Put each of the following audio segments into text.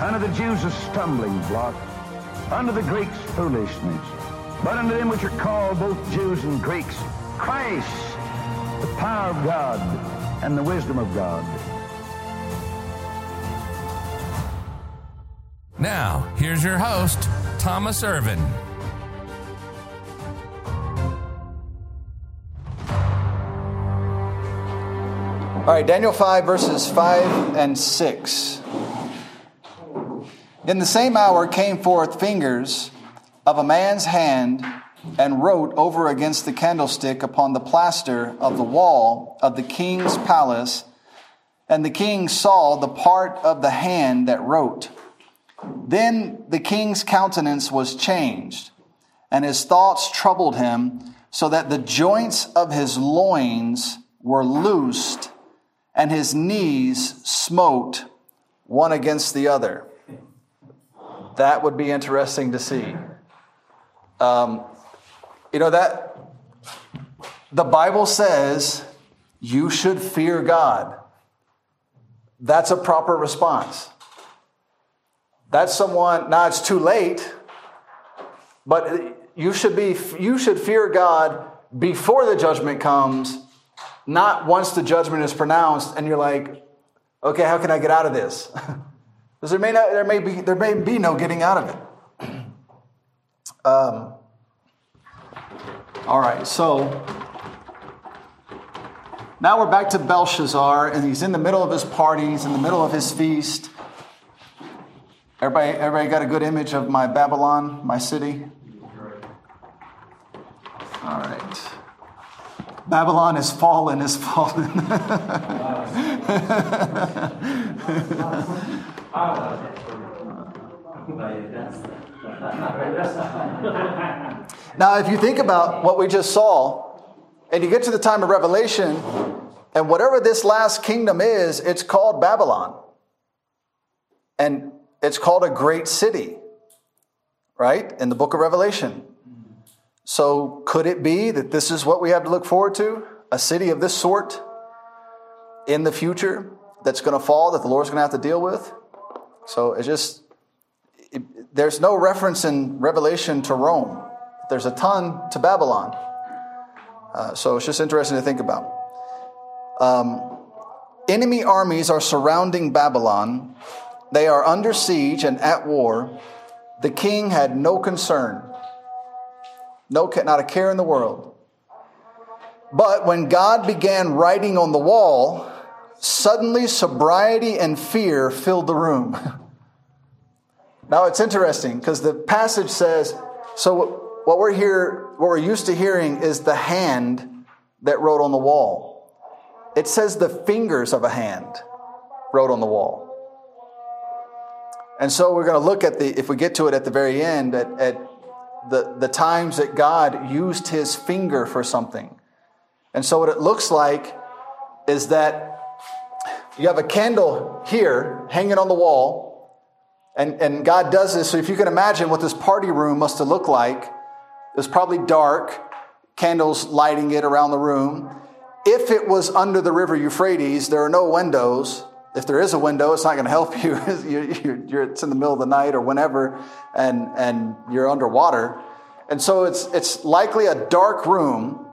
Unto the Jews a stumbling block, unto the Greeks foolishness. But unto them which are called both Jews and Greeks, Christ, the power of God and the wisdom of God. Now, here's your host, Thomas Irvin. All right, Daniel 5, verses 5 and 6. In the same hour came forth fingers of a man's hand and wrote over against the candlestick upon the plaster of the wall of the king's palace. And the king saw the part of the hand that wrote. Then the king's countenance was changed, and his thoughts troubled him, so that the joints of his loins were loosed and his knees smote one against the other. That would be interesting to see. Um, you know, that the Bible says you should fear God. That's a proper response. That's someone, now it's too late, but you should be, you should fear God before the judgment comes not once the judgment is pronounced and you're like, okay, how can I get out of this? Because there may, not, there, may be, there may be no getting out of it. Um, all right, so now we're back to Belshazzar, and he's in the middle of his party, he's in the middle of his feast. Everybody, everybody got a good image of my Babylon, my city? All right. Babylon is fallen, is fallen. now, if you think about what we just saw, and you get to the time of Revelation, and whatever this last kingdom is, it's called Babylon. And it's called a great city, right? In the book of Revelation. So, could it be that this is what we have to look forward to? A city of this sort in the future that's going to fall, that the Lord's going to have to deal with? So, it's just, it, there's no reference in Revelation to Rome. There's a ton to Babylon. Uh, so, it's just interesting to think about. Um, enemy armies are surrounding Babylon, they are under siege and at war. The king had no concern no, not a care in the world. But when God began writing on the wall, suddenly sobriety and fear filled the room. now it's interesting because the passage says, so what we're here, what we're used to hearing is the hand that wrote on the wall. It says the fingers of a hand wrote on the wall. And so we're going to look at the, if we get to it at the very end, at, at the, the times that God used his finger for something. And so, what it looks like is that you have a candle here hanging on the wall, and, and God does this. So, if you can imagine what this party room must have looked like, it was probably dark, candles lighting it around the room. If it was under the river Euphrates, there are no windows. If there is a window, it's not going to help you. you're, you're, it's in the middle of the night or whenever, and, and you're underwater. And so it's, it's likely a dark room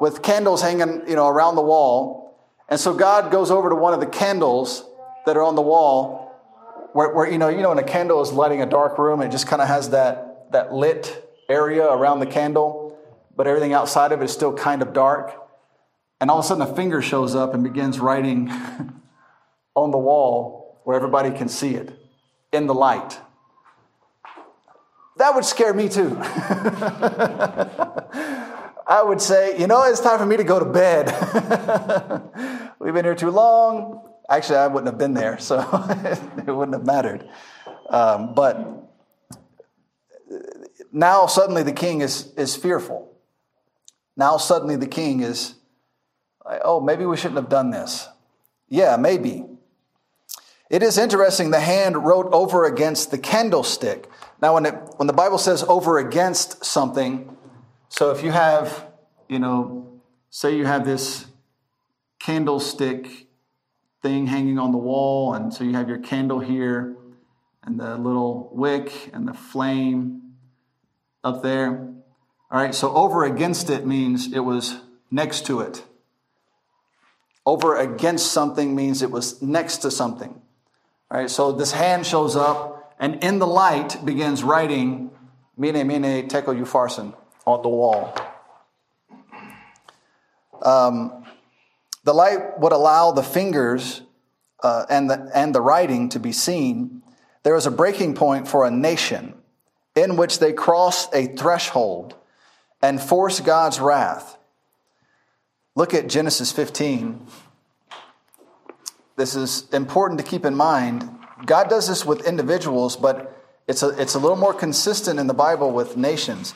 with candles hanging you know, around the wall. And so God goes over to one of the candles that are on the wall where, where, you know, you know, when a candle is lighting a dark room, it just kind of has that, that lit area around the candle, but everything outside of it is still kind of dark. And all of a sudden, a finger shows up and begins writing on the wall where everybody can see it in the light. That would scare me too. I would say, you know, it's time for me to go to bed. We've been here too long. Actually, I wouldn't have been there, so it wouldn't have mattered. Um, but now suddenly the king is, is fearful. Now suddenly the king is like, oh, maybe we shouldn't have done this. Yeah, maybe. It is interesting, the hand wrote over against the candlestick. Now, when, it, when the Bible says over against something, so if you have, you know, say you have this candlestick thing hanging on the wall, and so you have your candle here, and the little wick and the flame up there. All right, so over against it means it was next to it. Over against something means it was next to something. All right, so this hand shows up, and in the light begins writing "Mene mene tekel upharsin" on the wall. Um, the light would allow the fingers uh, and, the, and the writing to be seen. There was a breaking point for a nation in which they crossed a threshold and forced God's wrath. Look at Genesis 15. This is important to keep in mind. God does this with individuals, but it's a, it's a little more consistent in the Bible with nations.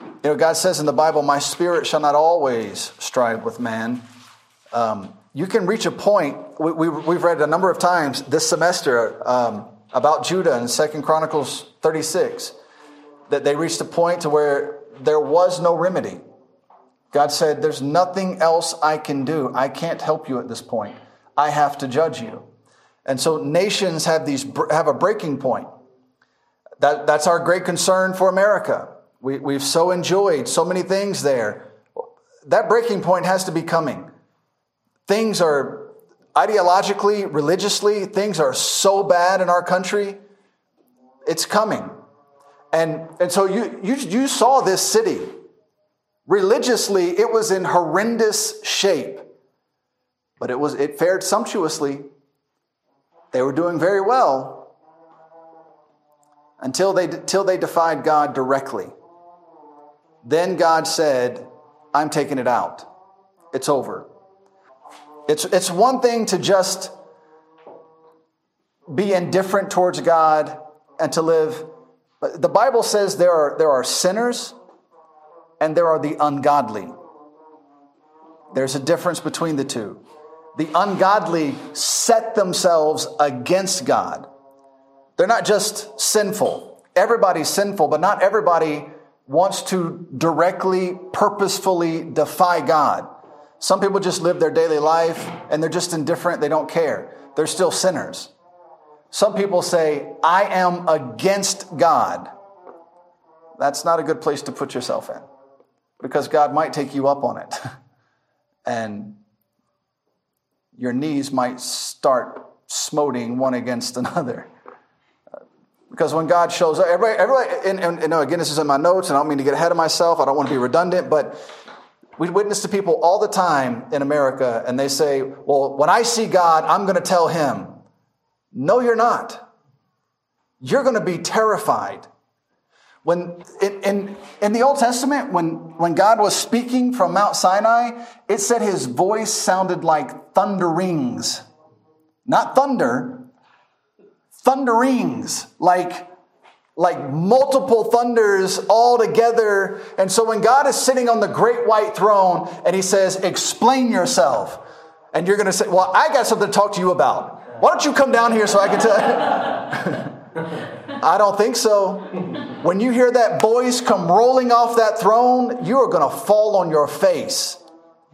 You know, God says in the Bible, My spirit shall not always strive with man. Um, you can reach a point, we, we, we've read a number of times this semester um, about Judah in Second Chronicles 36, that they reached a point to where there was no remedy. God said, There's nothing else I can do. I can't help you at this point. I have to judge you. And so nations have these have a breaking point. That, that's our great concern for America. We, we've so enjoyed so many things there. That breaking point has to be coming. Things are ideologically, religiously, things are so bad in our country. It's coming. And, and so you, you, you saw this city. Religiously, it was in horrendous shape, but it, was, it fared sumptuously. They were doing very well until they, until they defied God directly. Then God said, I'm taking it out. It's over. It's, it's one thing to just be indifferent towards God and to live. The Bible says there are, there are sinners and there are the ungodly. There's a difference between the two. The ungodly set themselves against God. They're not just sinful. Everybody's sinful, but not everybody wants to directly, purposefully defy God. Some people just live their daily life and they're just indifferent, they don't care. They're still sinners. Some people say, I am against God. That's not a good place to put yourself in because God might take you up on it. and your knees might start smoting one against another. Because when God shows up, everybody, everybody and, and, and, again, this is in my notes, and I don't mean to get ahead of myself. I don't want to be redundant, but we witness to people all the time in America, and they say, Well, when I see God, I'm going to tell him. No, you're not. You're going to be terrified. When in, in, in the Old Testament, when, when God was speaking from Mount Sinai, it said his voice sounded like thunderings. Not thunder, thunderings, like, like multiple thunders all together. And so when God is sitting on the great white throne and he says, explain yourself, and you're going to say, well, I got something to talk to you about. Why don't you come down here so I can tell you? I don't think so. When you hear that voice come rolling off that throne, you are going to fall on your face,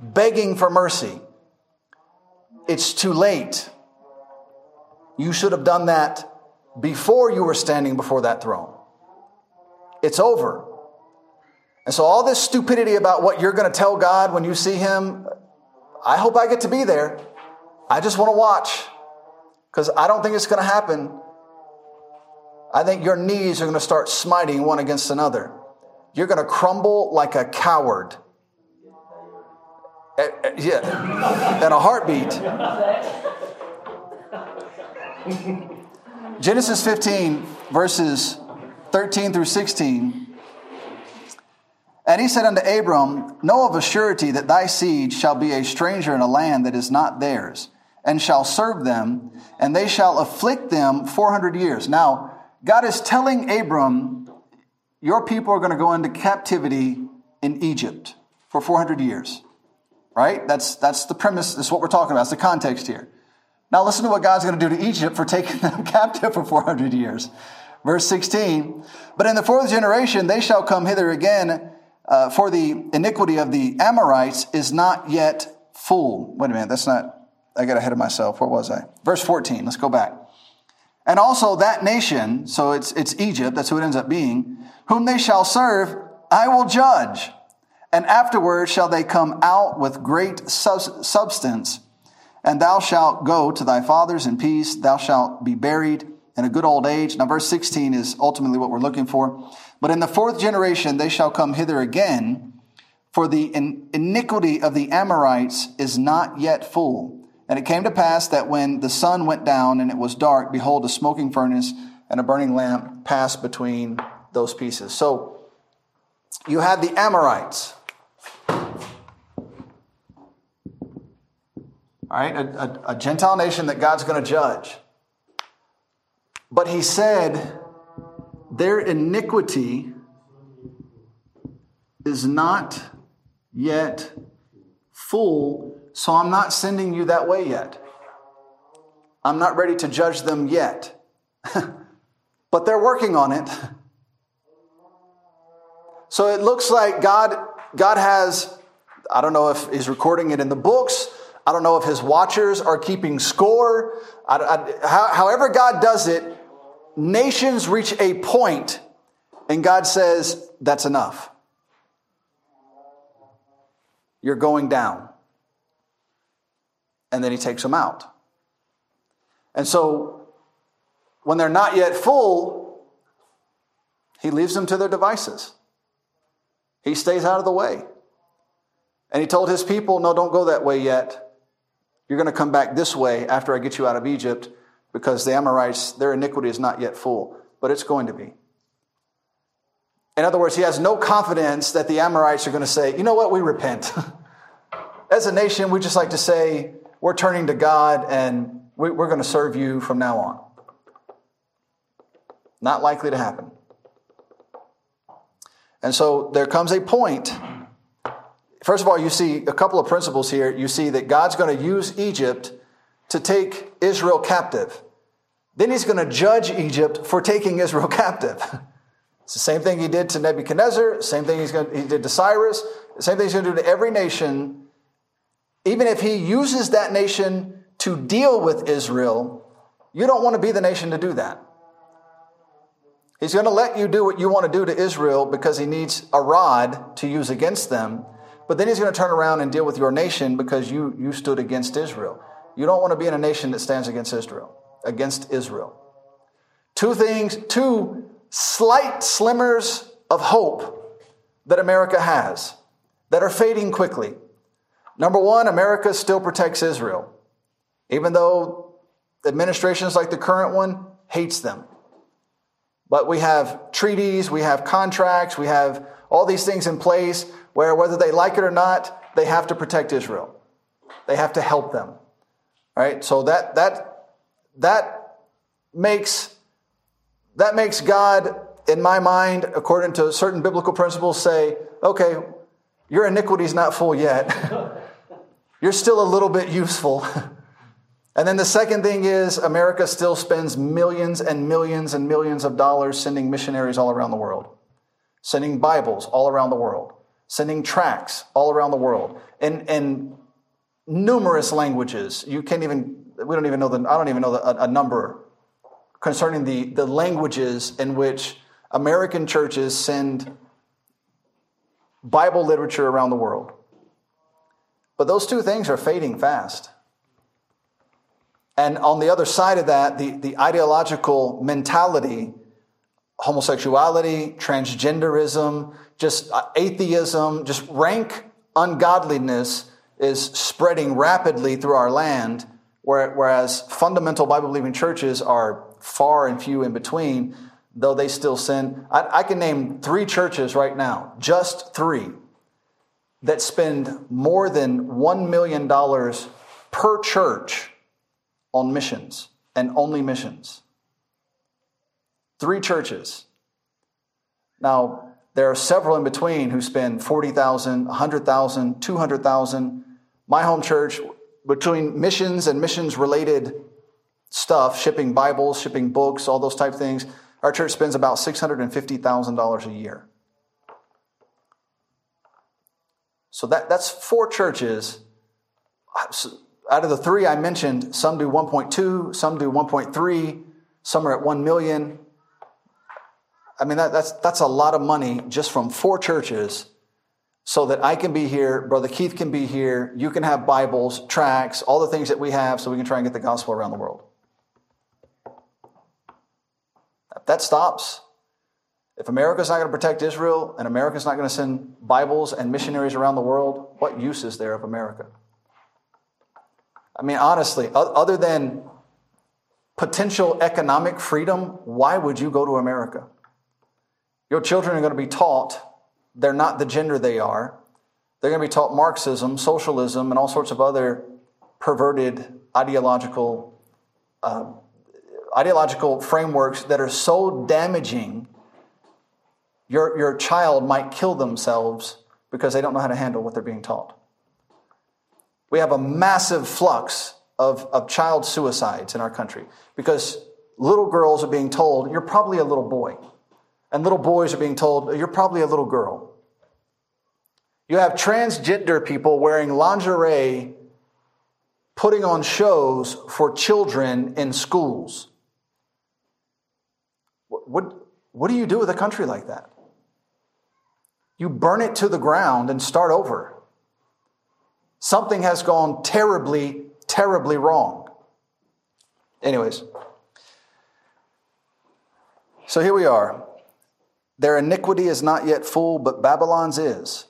begging for mercy. It's too late. You should have done that before you were standing before that throne. It's over. And so, all this stupidity about what you're going to tell God when you see Him, I hope I get to be there. I just want to watch because I don't think it's going to happen. I think your knees are going to start smiting one against another. You're going to crumble like a coward. Uh, uh, yeah, in a heartbeat. Genesis 15, verses 13 through 16. And he said unto Abram, Know of a surety that thy seed shall be a stranger in a land that is not theirs, and shall serve them, and they shall afflict them 400 years. Now, God is telling Abram, Your people are going to go into captivity in Egypt for 400 years. Right? That's, that's the premise. That's what we're talking about. That's the context here. Now, listen to what God's going to do to Egypt for taking them captive for 400 years. Verse 16, but in the fourth generation they shall come hither again uh, for the iniquity of the Amorites is not yet full. Wait a minute, that's not, I got ahead of myself. Where was I? Verse 14, let's go back. And also that nation, so it's, it's Egypt, that's who it ends up being, whom they shall serve, I will judge. And afterward shall they come out with great substance, and thou shalt go to thy fathers in peace, thou shalt be buried in a good old age. Now, verse 16 is ultimately what we're looking for. But in the fourth generation they shall come hither again, for the iniquity of the Amorites is not yet full. And it came to pass that when the sun went down and it was dark, behold, a smoking furnace and a burning lamp passed between those pieces. So you had the Amorites. All right, a, a, a Gentile nation that God's going to judge. But he said, their iniquity is not yet full, so I'm not sending you that way yet. I'm not ready to judge them yet. but they're working on it. So it looks like God, God has, I don't know if he's recording it in the books. I don't know if his watchers are keeping score. I, I, however, God does it, nations reach a point and God says, that's enough. You're going down. And then he takes them out. And so when they're not yet full, he leaves them to their devices. He stays out of the way. And he told his people, No, don't go that way yet. You're going to come back this way after I get you out of Egypt because the Amorites, their iniquity is not yet full, but it's going to be. In other words, he has no confidence that the Amorites are going to say, you know what, we repent. As a nation, we just like to say, we're turning to God and we're going to serve you from now on. Not likely to happen. And so there comes a point. First of all, you see a couple of principles here. You see that God's going to use Egypt to take Israel captive. Then he's going to judge Egypt for taking Israel captive. It's the same thing he did to Nebuchadnezzar, same thing he's going to, he did to Cyrus, same thing he's going to do to every nation. Even if he uses that nation to deal with Israel, you don't want to be the nation to do that. He's going to let you do what you want to do to Israel because he needs a rod to use against them. But then he's going to turn around and deal with your nation because you, you stood against Israel. You don't want to be in a nation that stands against Israel against Israel. Two things, two slight slimmers of hope that America has that are fading quickly. Number one, America still protects Israel, even though administrations like the current one hates them. But we have treaties, we have contracts, we have all these things in place where whether they like it or not, they have to protect Israel. They have to help them. Right? So that that that makes that makes God, in my mind, according to certain biblical principles, say, okay, your iniquity is not full yet. You're still a little bit useful. and then the second thing is, America still spends millions and millions and millions of dollars sending missionaries all around the world, sending Bibles all around the world, sending tracts all around the world, in, in numerous languages. You can't even we don't even know the, I don't even know the, a, a number concerning the, the languages in which American churches send Bible literature around the world. But those two things are fading fast. And on the other side of that, the, the ideological mentality homosexuality, transgenderism, just uh, atheism, just rank ungodliness is spreading rapidly through our land, whereas fundamental Bible believing churches are far and few in between, though they still sin. I, I can name three churches right now, just three, that spend more than $1 million per church on missions and only missions. Three churches. Now, there are several in between who spend 40,000, 100,000, 200,000. My home church, between missions and missions related stuff, shipping Bibles, shipping books, all those type things, our church spends about $650,000 a year. So that, that's four churches. Out of the three I mentioned, some do 1.2, some do 1.3, some are at 1 million. I mean, that, that's, that's a lot of money just from four churches so that I can be here, Brother Keith can be here, you can have Bibles, tracts, all the things that we have so we can try and get the gospel around the world. If that stops, if America's not going to protect Israel and America's not going to send Bibles and missionaries around the world, what use is there of America? I mean, honestly, other than potential economic freedom, why would you go to America? Your children are going to be taught they're not the gender they are. They're going to be taught Marxism, socialism, and all sorts of other perverted ideological uh, ideological frameworks that are so damaging. Your, your child might kill themselves because they don't know how to handle what they're being taught. We have a massive flux of, of child suicides in our country because little girls are being told, you're probably a little boy. And little boys are being told, you're probably a little girl. You have transgender people wearing lingerie, putting on shows for children in schools. What, what, what do you do with a country like that? You burn it to the ground and start over. Something has gone terribly, terribly wrong. Anyways, so here we are. Their iniquity is not yet full, but Babylon's is.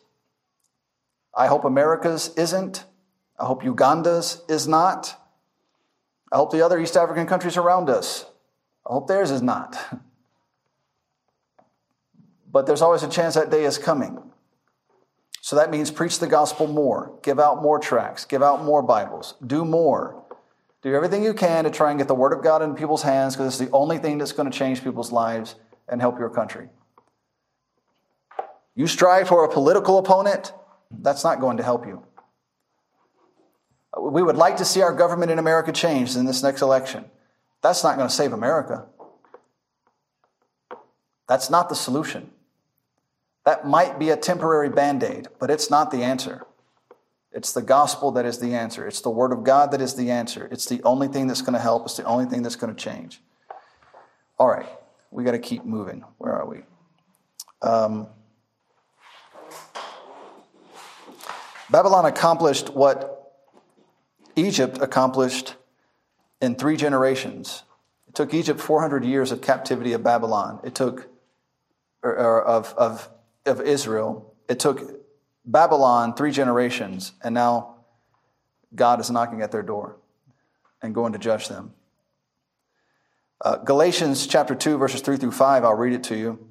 I hope America's isn't. I hope Uganda's is not. I hope the other East African countries around us, I hope theirs is not. But there's always a chance that day is coming. So that means preach the gospel more, give out more tracts, give out more Bibles, do more. Do everything you can to try and get the Word of God in people's hands because it's the only thing that's going to change people's lives and help your country. You strive for a political opponent, that's not going to help you. We would like to see our government in America changed in this next election. That's not going to save America. That's not the solution. That might be a temporary band aid, but it's not the answer. It's the gospel that is the answer. It's the word of God that is the answer. It's the only thing that's going to help. It's the only thing that's going to change. All right, we got to keep moving. Where are we? Um, Babylon accomplished what Egypt accomplished in three generations. It took Egypt 400 years of captivity of Babylon. It took, or, or of, of, of Israel. It took Babylon three generations, and now God is knocking at their door and going to judge them. Uh, Galatians chapter 2, verses 3 through 5, I'll read it to you.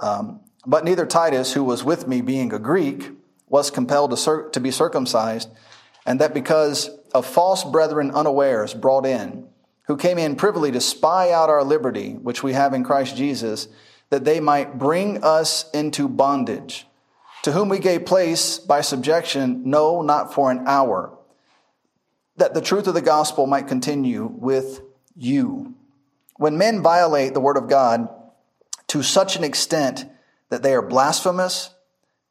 Um, but neither Titus, who was with me, being a Greek, was compelled to, cir- to be circumcised, and that because of false brethren unawares brought in, who came in privily to spy out our liberty, which we have in Christ Jesus, that they might bring us into bondage, to whom we gave place by subjection, no, not for an hour, that the truth of the gospel might continue with you. When men violate the word of God to such an extent that they are blasphemous,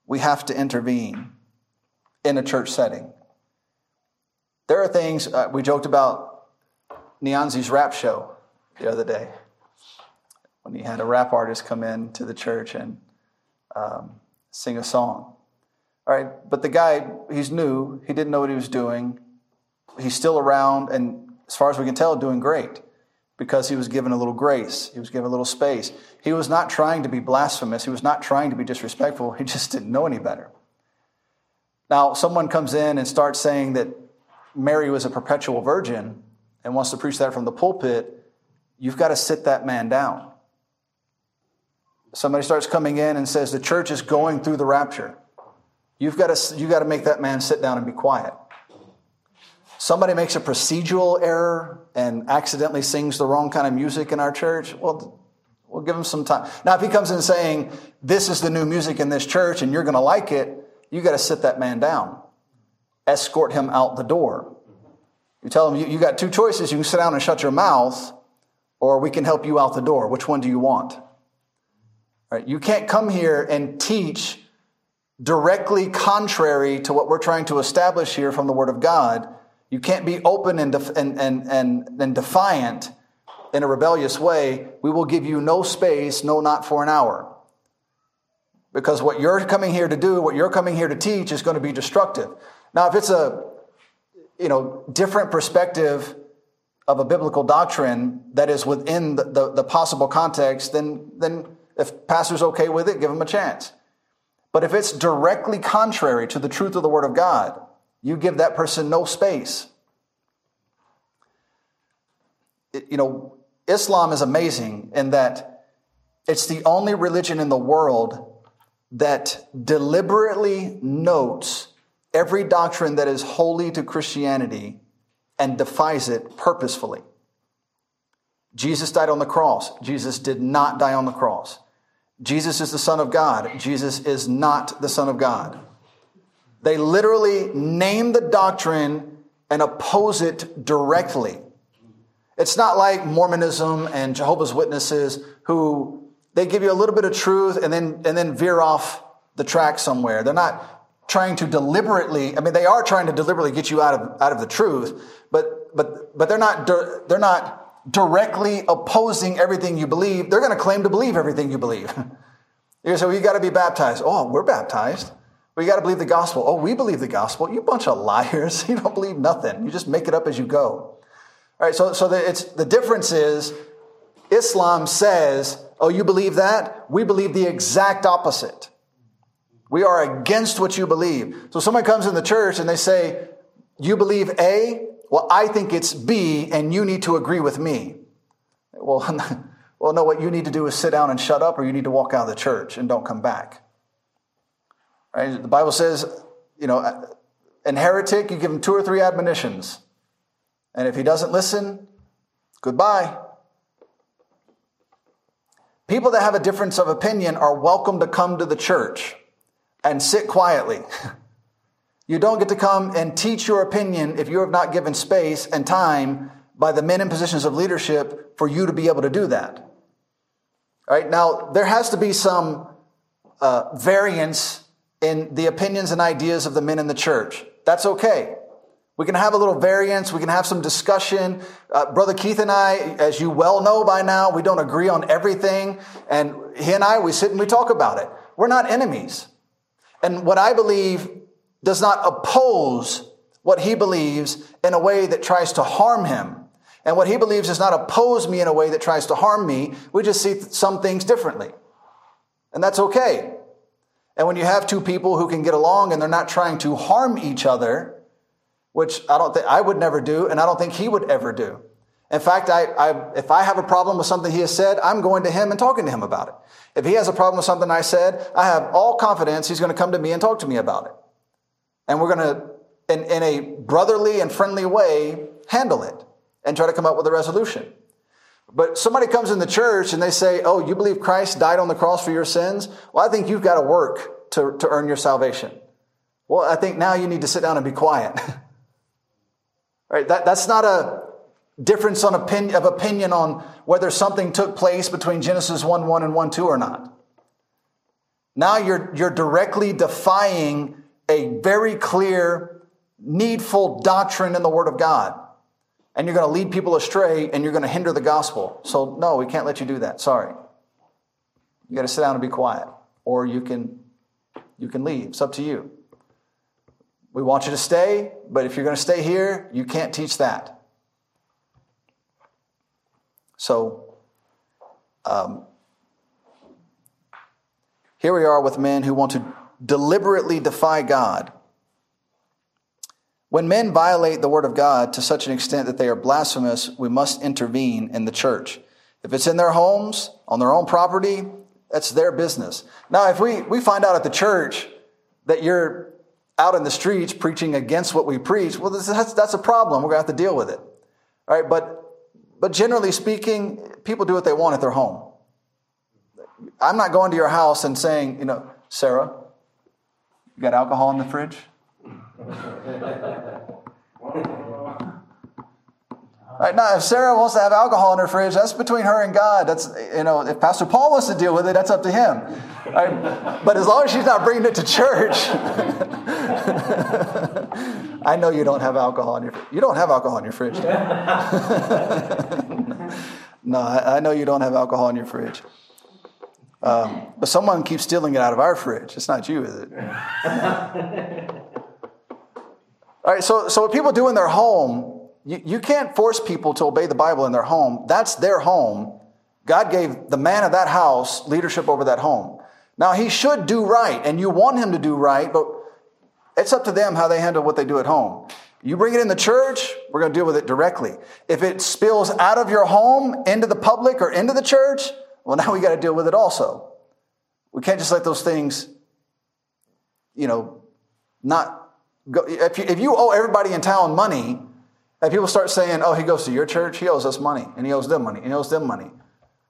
we have to intervene in a church setting. There are things, uh, we joked about Nyanzi's rap show the other day when he had a rap artist come in to the church and um, sing a song. All right, but the guy, he's new, he didn't know what he was doing. He's still around, and as far as we can tell, doing great. Because he was given a little grace. He was given a little space. He was not trying to be blasphemous. He was not trying to be disrespectful. He just didn't know any better. Now, someone comes in and starts saying that Mary was a perpetual virgin and wants to preach that from the pulpit. You've got to sit that man down. Somebody starts coming in and says the church is going through the rapture. You've got to, you've got to make that man sit down and be quiet. Somebody makes a procedural error and accidentally sings the wrong kind of music in our church. Well, we'll give him some time. Now, if he comes in saying, This is the new music in this church and you're going to like it, you got to sit that man down, escort him out the door. You tell him, you, you got two choices. You can sit down and shut your mouth, or we can help you out the door. Which one do you want? Right? You can't come here and teach directly contrary to what we're trying to establish here from the Word of God. You can't be open and, def- and, and, and, and defiant in a rebellious way. We will give you no space, no, not for an hour. Because what you're coming here to do, what you're coming here to teach, is going to be destructive. Now, if it's a you know, different perspective of a biblical doctrine that is within the, the, the possible context, then, then if pastor's okay with it, give him a chance. But if it's directly contrary to the truth of the Word of God, you give that person no space. It, you know, Islam is amazing in that it's the only religion in the world that deliberately notes every doctrine that is holy to Christianity and defies it purposefully. Jesus died on the cross. Jesus did not die on the cross. Jesus is the Son of God. Jesus is not the Son of God. They literally name the doctrine and oppose it directly. It's not like Mormonism and Jehovah's Witnesses who they give you a little bit of truth and then, and then veer off the track somewhere. They're not trying to deliberately, I mean, they are trying to deliberately get you out of, out of the truth, but, but, but they're not, they're not directly opposing everything you believe, they're going to claim to believe everything you believe. you say, well, you got to be baptized. Oh, we're baptized. You got to believe the gospel. Oh, we believe the gospel. You bunch of liars. You don't believe nothing. You just make it up as you go. All right, so, so the, it's, the difference is Islam says, oh, you believe that? We believe the exact opposite. We are against what you believe. So someone comes in the church and they say, you believe A? Well, I think it's B, and you need to agree with me. Well, well, no, what you need to do is sit down and shut up, or you need to walk out of the church and don't come back. Right? The Bible says, you know, an heretic, you give him two or three admonitions. And if he doesn't listen, goodbye. People that have a difference of opinion are welcome to come to the church and sit quietly. You don't get to come and teach your opinion if you have not given space and time by the men in positions of leadership for you to be able to do that. All right now, there has to be some uh, variance in the opinions and ideas of the men in the church. That's okay. We can have a little variance. We can have some discussion. Uh, Brother Keith and I, as you well know by now, we don't agree on everything. And he and I, we sit and we talk about it. We're not enemies. And what I believe does not oppose what he believes in a way that tries to harm him. And what he believes does not oppose me in a way that tries to harm me. We just see some things differently. And that's okay. And when you have two people who can get along and they're not trying to harm each other, which I don't think I would never do, and I don't think he would ever do. In fact, I, I, if I have a problem with something he has said, I'm going to him and talking to him about it. If he has a problem with something I said, I have all confidence he's going to come to me and talk to me about it. And we're going to, in, in a brotherly and friendly way, handle it and try to come up with a resolution. But somebody comes in the church and they say, Oh, you believe Christ died on the cross for your sins? Well, I think you've got to work to, to earn your salvation. Well, I think now you need to sit down and be quiet. right? That, that's not a difference on opinion, of opinion on whether something took place between Genesis 1 1 and 1 2 or not. Now you're, you're directly defying a very clear, needful doctrine in the Word of God. And you're going to lead people astray and you're going to hinder the gospel. So, no, we can't let you do that. Sorry. You got to sit down and be quiet. Or you can, you can leave. It's up to you. We want you to stay, but if you're going to stay here, you can't teach that. So, um, here we are with men who want to deliberately defy God. When men violate the word of God to such an extent that they are blasphemous, we must intervene in the church. If it's in their homes, on their own property, that's their business. Now, if we, we find out at the church that you're out in the streets preaching against what we preach, well, that's, that's a problem. We're going to have to deal with it. All right, but, but generally speaking, people do what they want at their home. I'm not going to your house and saying, you know, Sarah, you got alcohol in the fridge? Right now, if Sarah wants to have alcohol in her fridge, that's between her and God. That's you know, if Pastor Paul wants to deal with it, that's up to him. Right? But as long as she's not bringing it to church, I know you don't have alcohol in your. You don't have alcohol in your fridge. no, I, I, know you don't have alcohol in your fridge. Um, but someone keeps stealing it out of our fridge. It's not you, is it? All right. So, so what people do in their home you, you can't force people to obey the Bible in their home. That's their home. God gave the man of that house leadership over that home. Now, he should do right, and you want him to do right, but it's up to them how they handle what they do at home. You bring it in the church, we're going to deal with it directly. If it spills out of your home into the public or into the church, well, now we got to deal with it also. We can't just let those things, you know, not go. If you, if you owe everybody in town money, and people start saying, oh, he goes to your church, he owes us money, and he owes them money, and he owes them money.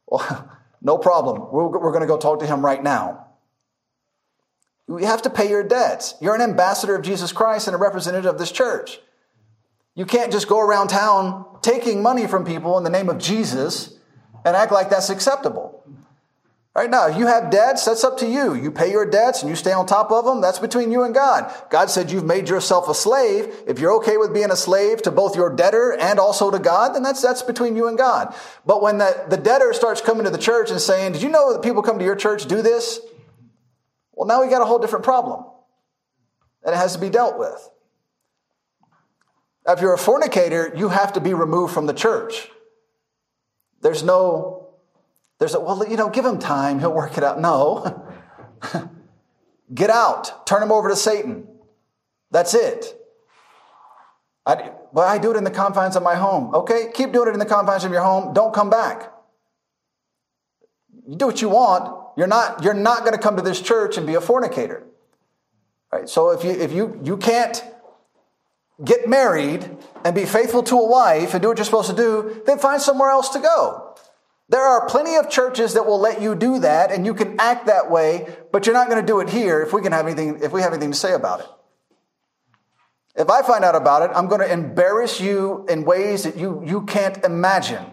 Well, no problem. We're, we're going to go talk to him right now. You have to pay your debts. You're an ambassador of Jesus Christ and a representative of this church. You can't just go around town taking money from people in the name of Jesus and act like that's acceptable. Right now, if you have debts, that's up to you. You pay your debts and you stay on top of them. That's between you and God. God said you've made yourself a slave. If you're okay with being a slave to both your debtor and also to God, then that's, that's between you and God. But when the, the debtor starts coming to the church and saying, did you know that people come to your church do this? Well, now we got a whole different problem. And it has to be dealt with. If you're a fornicator, you have to be removed from the church. There's no there's a, well, you know, give him time, he'll work it out. No. Get out, turn him over to Satan. That's it. I, well, I do it in the confines of my home. Okay, keep doing it in the confines of your home. Don't come back. You do what you want. You're not, you're not going to come to this church and be a fornicator. Right? So if you, if you, you can't get married and be faithful to a wife and do what you're supposed to do, then find somewhere else to go. There are plenty of churches that will let you do that and you can act that way, but you're not going to do it here if we can have anything, if we have anything to say about it. If I find out about it, I'm going to embarrass you in ways that you, you can't imagine.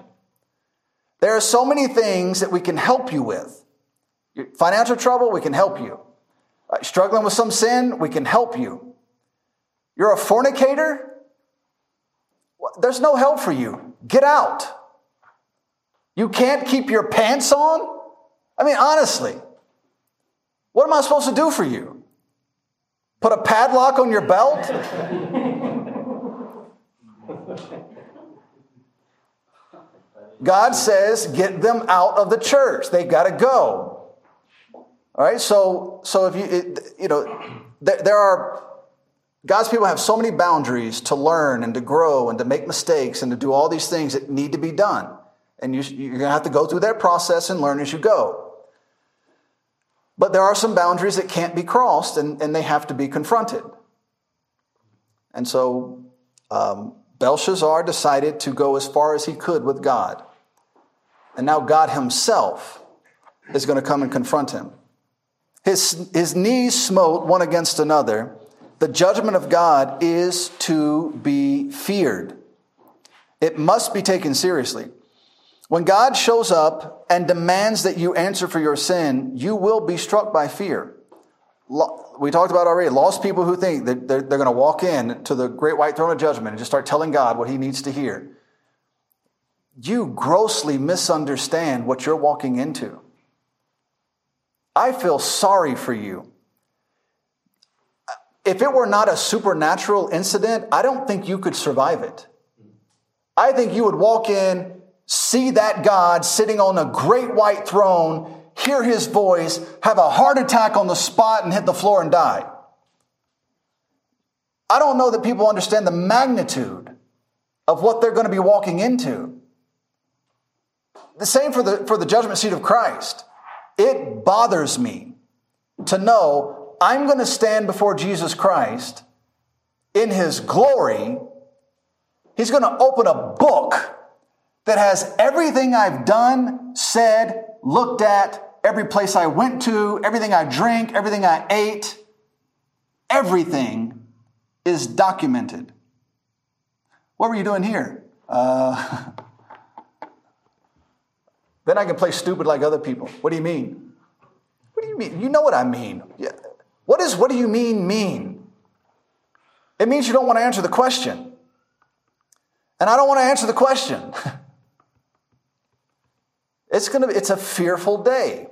There are so many things that we can help you with. Financial trouble, we can help you. Uh, struggling with some sin, we can help you. You're a fornicator? There's no help for you. Get out. You can't keep your pants on? I mean, honestly, what am I supposed to do for you? Put a padlock on your belt? God says, get them out of the church. They got to go. All right, so so if you it, you know there, there are God's people have so many boundaries to learn and to grow and to make mistakes and to do all these things that need to be done. And you, you're going to have to go through that process and learn as you go. But there are some boundaries that can't be crossed and, and they have to be confronted. And so um, Belshazzar decided to go as far as he could with God. And now God himself is going to come and confront him. His, his knees smote one against another. The judgment of God is to be feared. It must be taken seriously. When God shows up and demands that you answer for your sin, you will be struck by fear. We talked about already lost people who think that they're, they're going to walk in to the great white throne of judgment and just start telling God what he needs to hear. You grossly misunderstand what you're walking into. I feel sorry for you. If it were not a supernatural incident, I don't think you could survive it. I think you would walk in see that God sitting on a great white throne, hear his voice, have a heart attack on the spot, and hit the floor and die. I don't know that people understand the magnitude of what they're going to be walking into. The same for the, for the judgment seat of Christ. It bothers me to know I'm going to stand before Jesus Christ in his glory. He's going to open a book that has everything I've done, said, looked at, every place I went to, everything I drank, everything I ate, everything is documented. What were you doing here? Uh, then I can play stupid like other people. What do you mean? What do you mean? You know what I mean. What is what do you mean mean? It means you don't want to answer the question. And I don't want to answer the question. it's going to it's a fearful day.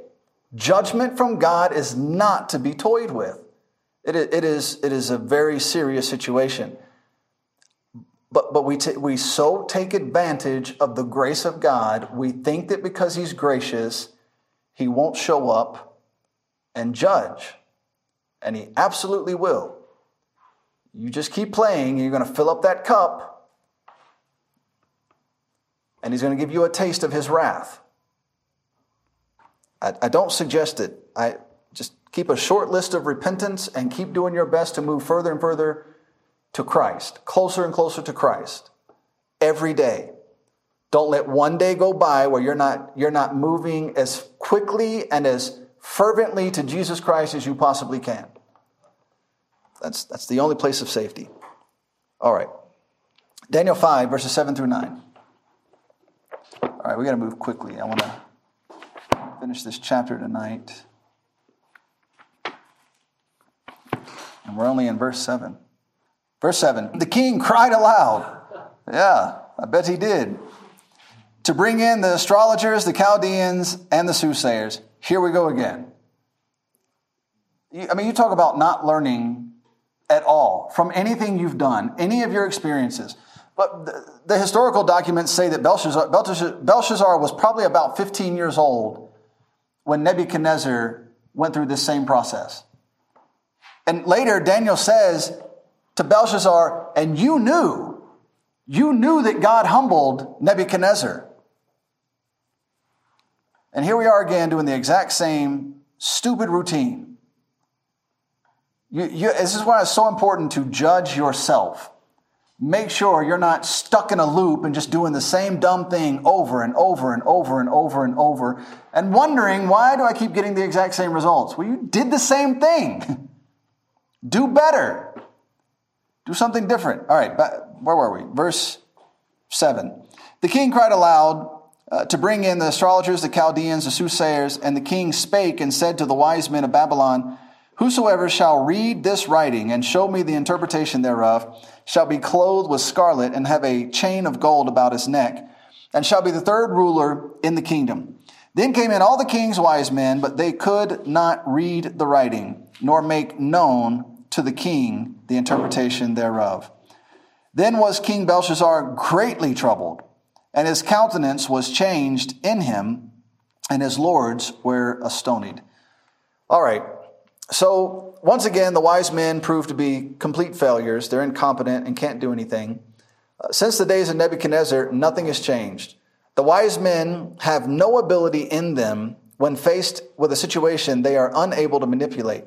Judgment from God is not to be toyed with. It, it, is, it is a very serious situation. But, but we, t- we so take advantage of the grace of God, we think that because He's gracious, He won't show up and judge. And He absolutely will. You just keep playing, you're going to fill up that cup, and He's going to give you a taste of His wrath. I, I don't suggest it. I just keep a short list of repentance and keep doing your best to move further and further to Christ, closer and closer to Christ every day. Don't let one day go by where you're not, you're not moving as quickly and as fervently to Jesus Christ as you possibly can. That's, that's the only place of safety. All right. Daniel 5, verses 7 through 9. All right, we got to move quickly. I want to finish this chapter tonight. And we're only in verse 7. Verse 7 The king cried aloud. Yeah, I bet he did. To bring in the astrologers, the Chaldeans, and the soothsayers. Here we go again. I mean, you talk about not learning at all from anything you've done, any of your experiences. But the, the historical documents say that Belshazzar, Belshazzar, Belshazzar was probably about 15 years old when Nebuchadnezzar went through this same process. And later, Daniel says to Belshazzar, and you knew, you knew that God humbled Nebuchadnezzar. And here we are again doing the exact same stupid routine. You, you, this is why it's so important to judge yourself. Make sure you're not stuck in a loop and just doing the same dumb thing over and over and over and over and over and wondering, why do I keep getting the exact same results? Well, you did the same thing. Do better. Do something different. All right, but where were we? Verse 7. The king cried aloud uh, to bring in the astrologers, the Chaldeans, the soothsayers, and the king spake and said to the wise men of Babylon, Whosoever shall read this writing and show me the interpretation thereof shall be clothed with scarlet and have a chain of gold about his neck, and shall be the third ruler in the kingdom. Then came in all the king's wise men, but they could not read the writing, nor make known to the king the interpretation thereof. Then was King Belshazzar greatly troubled, and his countenance was changed in him, and his lords were astonied. All right, so once again, the wise men prove to be complete failures. They're incompetent and can't do anything. Uh, since the days of Nebuchadnezzar, nothing has changed. The wise men have no ability in them when faced with a situation they are unable to manipulate.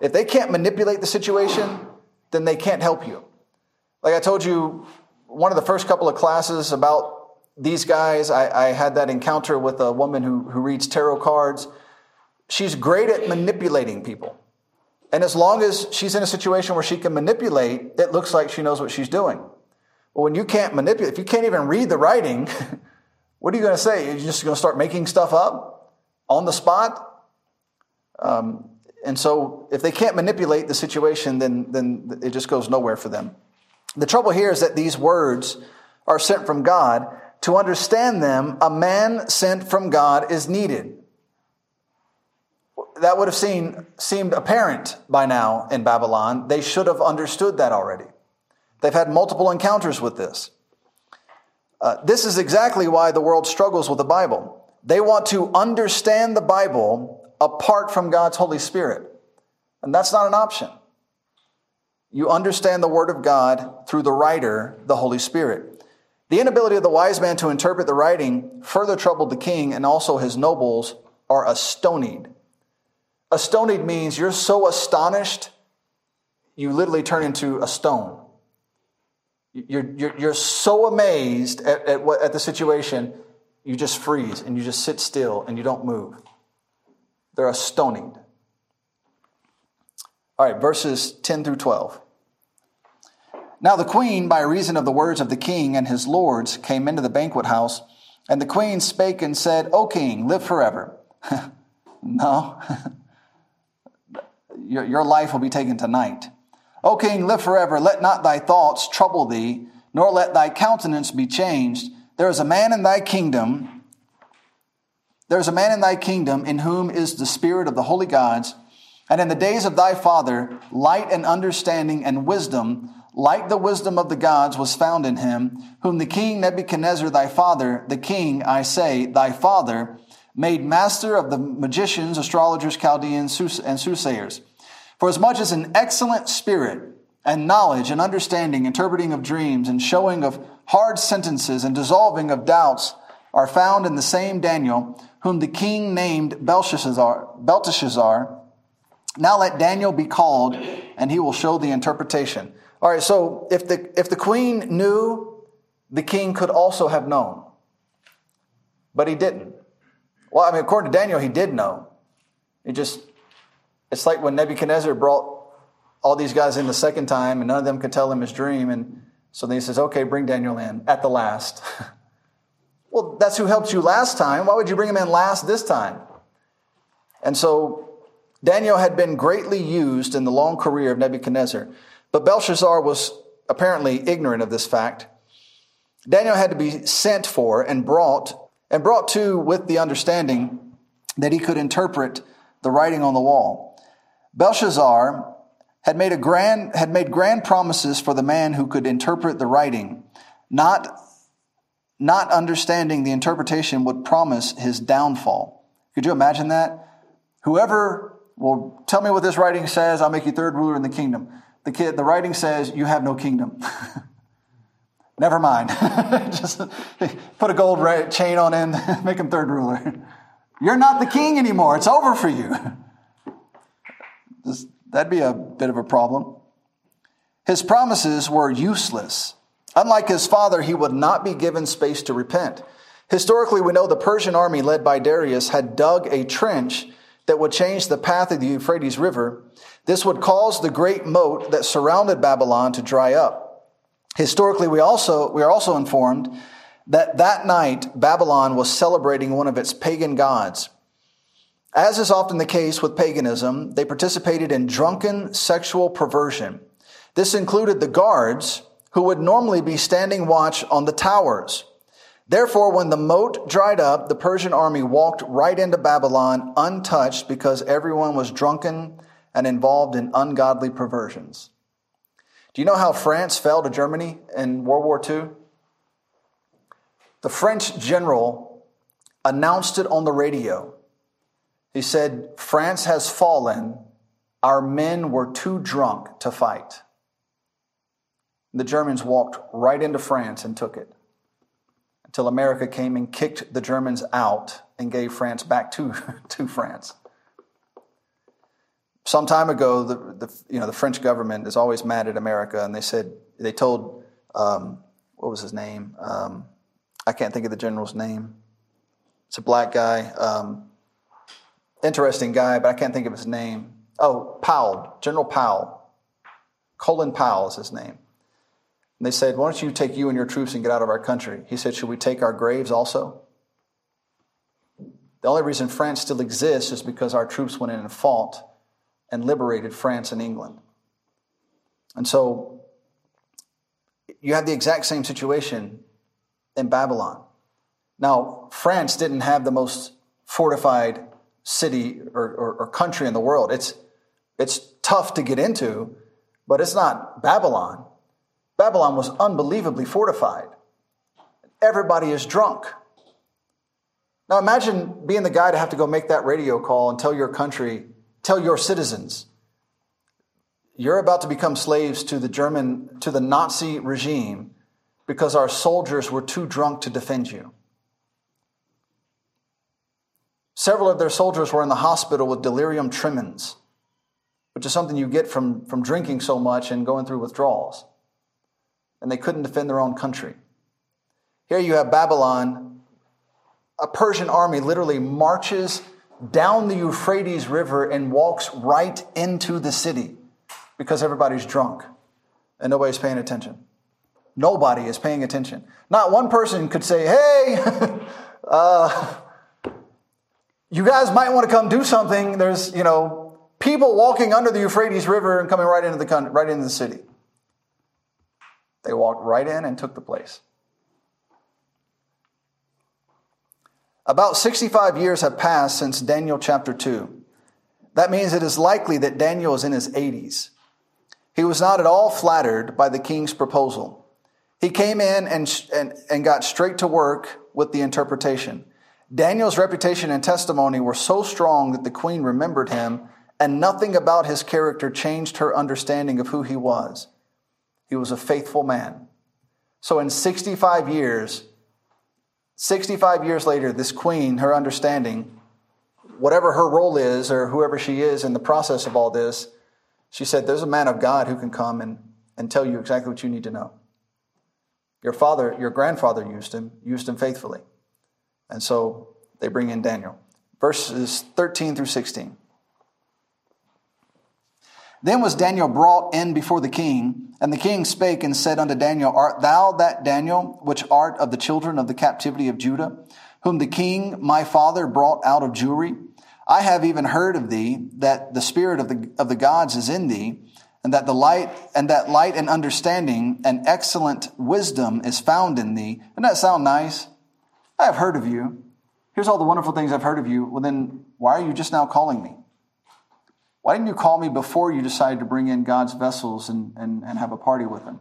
If they can't manipulate the situation, then they can't help you. Like I told you, one of the first couple of classes about these guys, I, I had that encounter with a woman who, who reads tarot cards. She's great at manipulating people. And as long as she's in a situation where she can manipulate, it looks like she knows what she's doing. But when you can't manipulate, if you can't even read the writing, what are you going to say? You're just going to start making stuff up on the spot? Um, and so if they can't manipulate the situation, then, then it just goes nowhere for them. The trouble here is that these words are sent from God. To understand them, a man sent from God is needed. That would have seen, seemed apparent by now in Babylon. They should have understood that already. They've had multiple encounters with this. Uh, this is exactly why the world struggles with the Bible. They want to understand the Bible apart from God's Holy Spirit. And that's not an option. You understand the Word of God through the writer, the Holy Spirit. The inability of the wise man to interpret the writing further troubled the king, and also his nobles are astonied. Astonied means you're so astonished, you literally turn into a stone. You're, you're, you're so amazed at, at, what, at the situation, you just freeze and you just sit still and you don't move. They're astonied. All right, verses 10 through 12. Now the queen, by reason of the words of the king and his lords, came into the banquet house, and the queen spake and said, O king, live forever. no, your, your life will be taken tonight. O king, live forever. Let not thy thoughts trouble thee, nor let thy countenance be changed. There is a man in thy kingdom. There is a man in thy kingdom in whom is the spirit of the holy gods. And in the days of thy father, light and understanding and wisdom, like the wisdom of the gods, was found in him, whom the king Nebuchadnezzar thy father, the king, I say, thy father, made master of the magicians, astrologers, Chaldeans, and soothsayers. For as much as an excellent spirit and knowledge and understanding, interpreting of dreams and showing of hard sentences and dissolving of doubts are found in the same Daniel, whom the king named Belteshazzar, Belteshazzar now let Daniel be called, and he will show the interpretation. All right, so if the, if the queen knew, the king could also have known. But he didn't. Well, I mean, according to Daniel, he did know. He just, it's like when Nebuchadnezzar brought all these guys in the second time, and none of them could tell him his dream. And so then he says, okay, bring Daniel in at the last. well, that's who helped you last time. Why would you bring him in last this time? And so Daniel had been greatly used in the long career of Nebuchadnezzar, but Belshazzar was apparently ignorant of this fact. Daniel had to be sent for and brought, and brought to with the understanding that he could interpret the writing on the wall. Belshazzar had made a grand had made grand promises for the man who could interpret the writing, not not understanding the interpretation would promise his downfall. Could you imagine that? Whoever will tell me what this writing says. I'll make you third ruler in the kingdom. The kid, the writing says you have no kingdom. Never mind. Just put a gold chain on him, make him third ruler. You're not the king anymore. It's over for you. Just, that'd be a bit of a problem. His promises were useless. Unlike his father, he would not be given space to repent. Historically, we know the Persian army led by Darius had dug a trench that would change the path of the Euphrates River. This would cause the great moat that surrounded Babylon to dry up. Historically, we also, we are also informed that that night Babylon was celebrating one of its pagan gods. As is often the case with paganism, they participated in drunken sexual perversion. This included the guards who would normally be standing watch on the towers. Therefore, when the moat dried up, the Persian army walked right into Babylon untouched because everyone was drunken and involved in ungodly perversions. Do you know how France fell to Germany in World War II? The French general announced it on the radio. He said, France has fallen. Our men were too drunk to fight. The Germans walked right into France and took it until America came and kicked the Germans out and gave France back to, to France. Some time ago, the, the, you know, the French government is always mad at America, and they said, they told, um, what was his name? Um, I can't think of the general's name. It's a black guy, um, interesting guy, but I can't think of his name. Oh, Powell, General Powell. Colin Powell is his name. And they said, Why don't you take you and your troops and get out of our country? He said, Should we take our graves also? The only reason France still exists is because our troops went in and fought and liberated France and England. And so you have the exact same situation in Babylon. Now, France didn't have the most fortified city or, or, or country in the world. It's, it's tough to get into, but it's not Babylon. Babylon was unbelievably fortified. everybody is drunk. Now imagine being the guy to have to go make that radio call and tell your country, tell your citizens, you're about to become slaves to the German, to the Nazi regime because our soldiers were too drunk to defend you. Several of their soldiers were in the hospital with delirium tremens, which is something you get from, from drinking so much and going through withdrawals. And they couldn't defend their own country. Here you have Babylon. A Persian army literally marches down the Euphrates River and walks right into the city because everybody's drunk and nobody's paying attention. Nobody is paying attention. Not one person could say, hey, uh, you guys might want to come do something. There's, you know, people walking under the Euphrates River and coming right into the country, right into the city. They walked right in and took the place. About 65 years have passed since Daniel chapter 2. That means it is likely that Daniel is in his 80s. He was not at all flattered by the king's proposal. He came in and, and, and got straight to work with the interpretation. Daniel's reputation and testimony were so strong that the queen remembered him, and nothing about his character changed her understanding of who he was. He was a faithful man. So, in 65 years, 65 years later, this queen, her understanding, whatever her role is or whoever she is in the process of all this, she said, There's a man of God who can come and, and tell you exactly what you need to know. Your father, your grandfather used him, used him faithfully. And so they bring in Daniel. Verses 13 through 16. Then was Daniel brought in before the king, and the king spake and said unto Daniel, Art thou that Daniel, which art of the children of the captivity of Judah, whom the king my father brought out of Jewry? I have even heard of thee, that the spirit of the, of the gods is in thee, and that the light and that light and understanding and excellent wisdom is found in thee. Doesn't that sound nice? I have heard of you. Here's all the wonderful things I've heard of you. Well, then why are you just now calling me? Why didn't you call me before you decided to bring in God's vessels and, and, and have a party with them?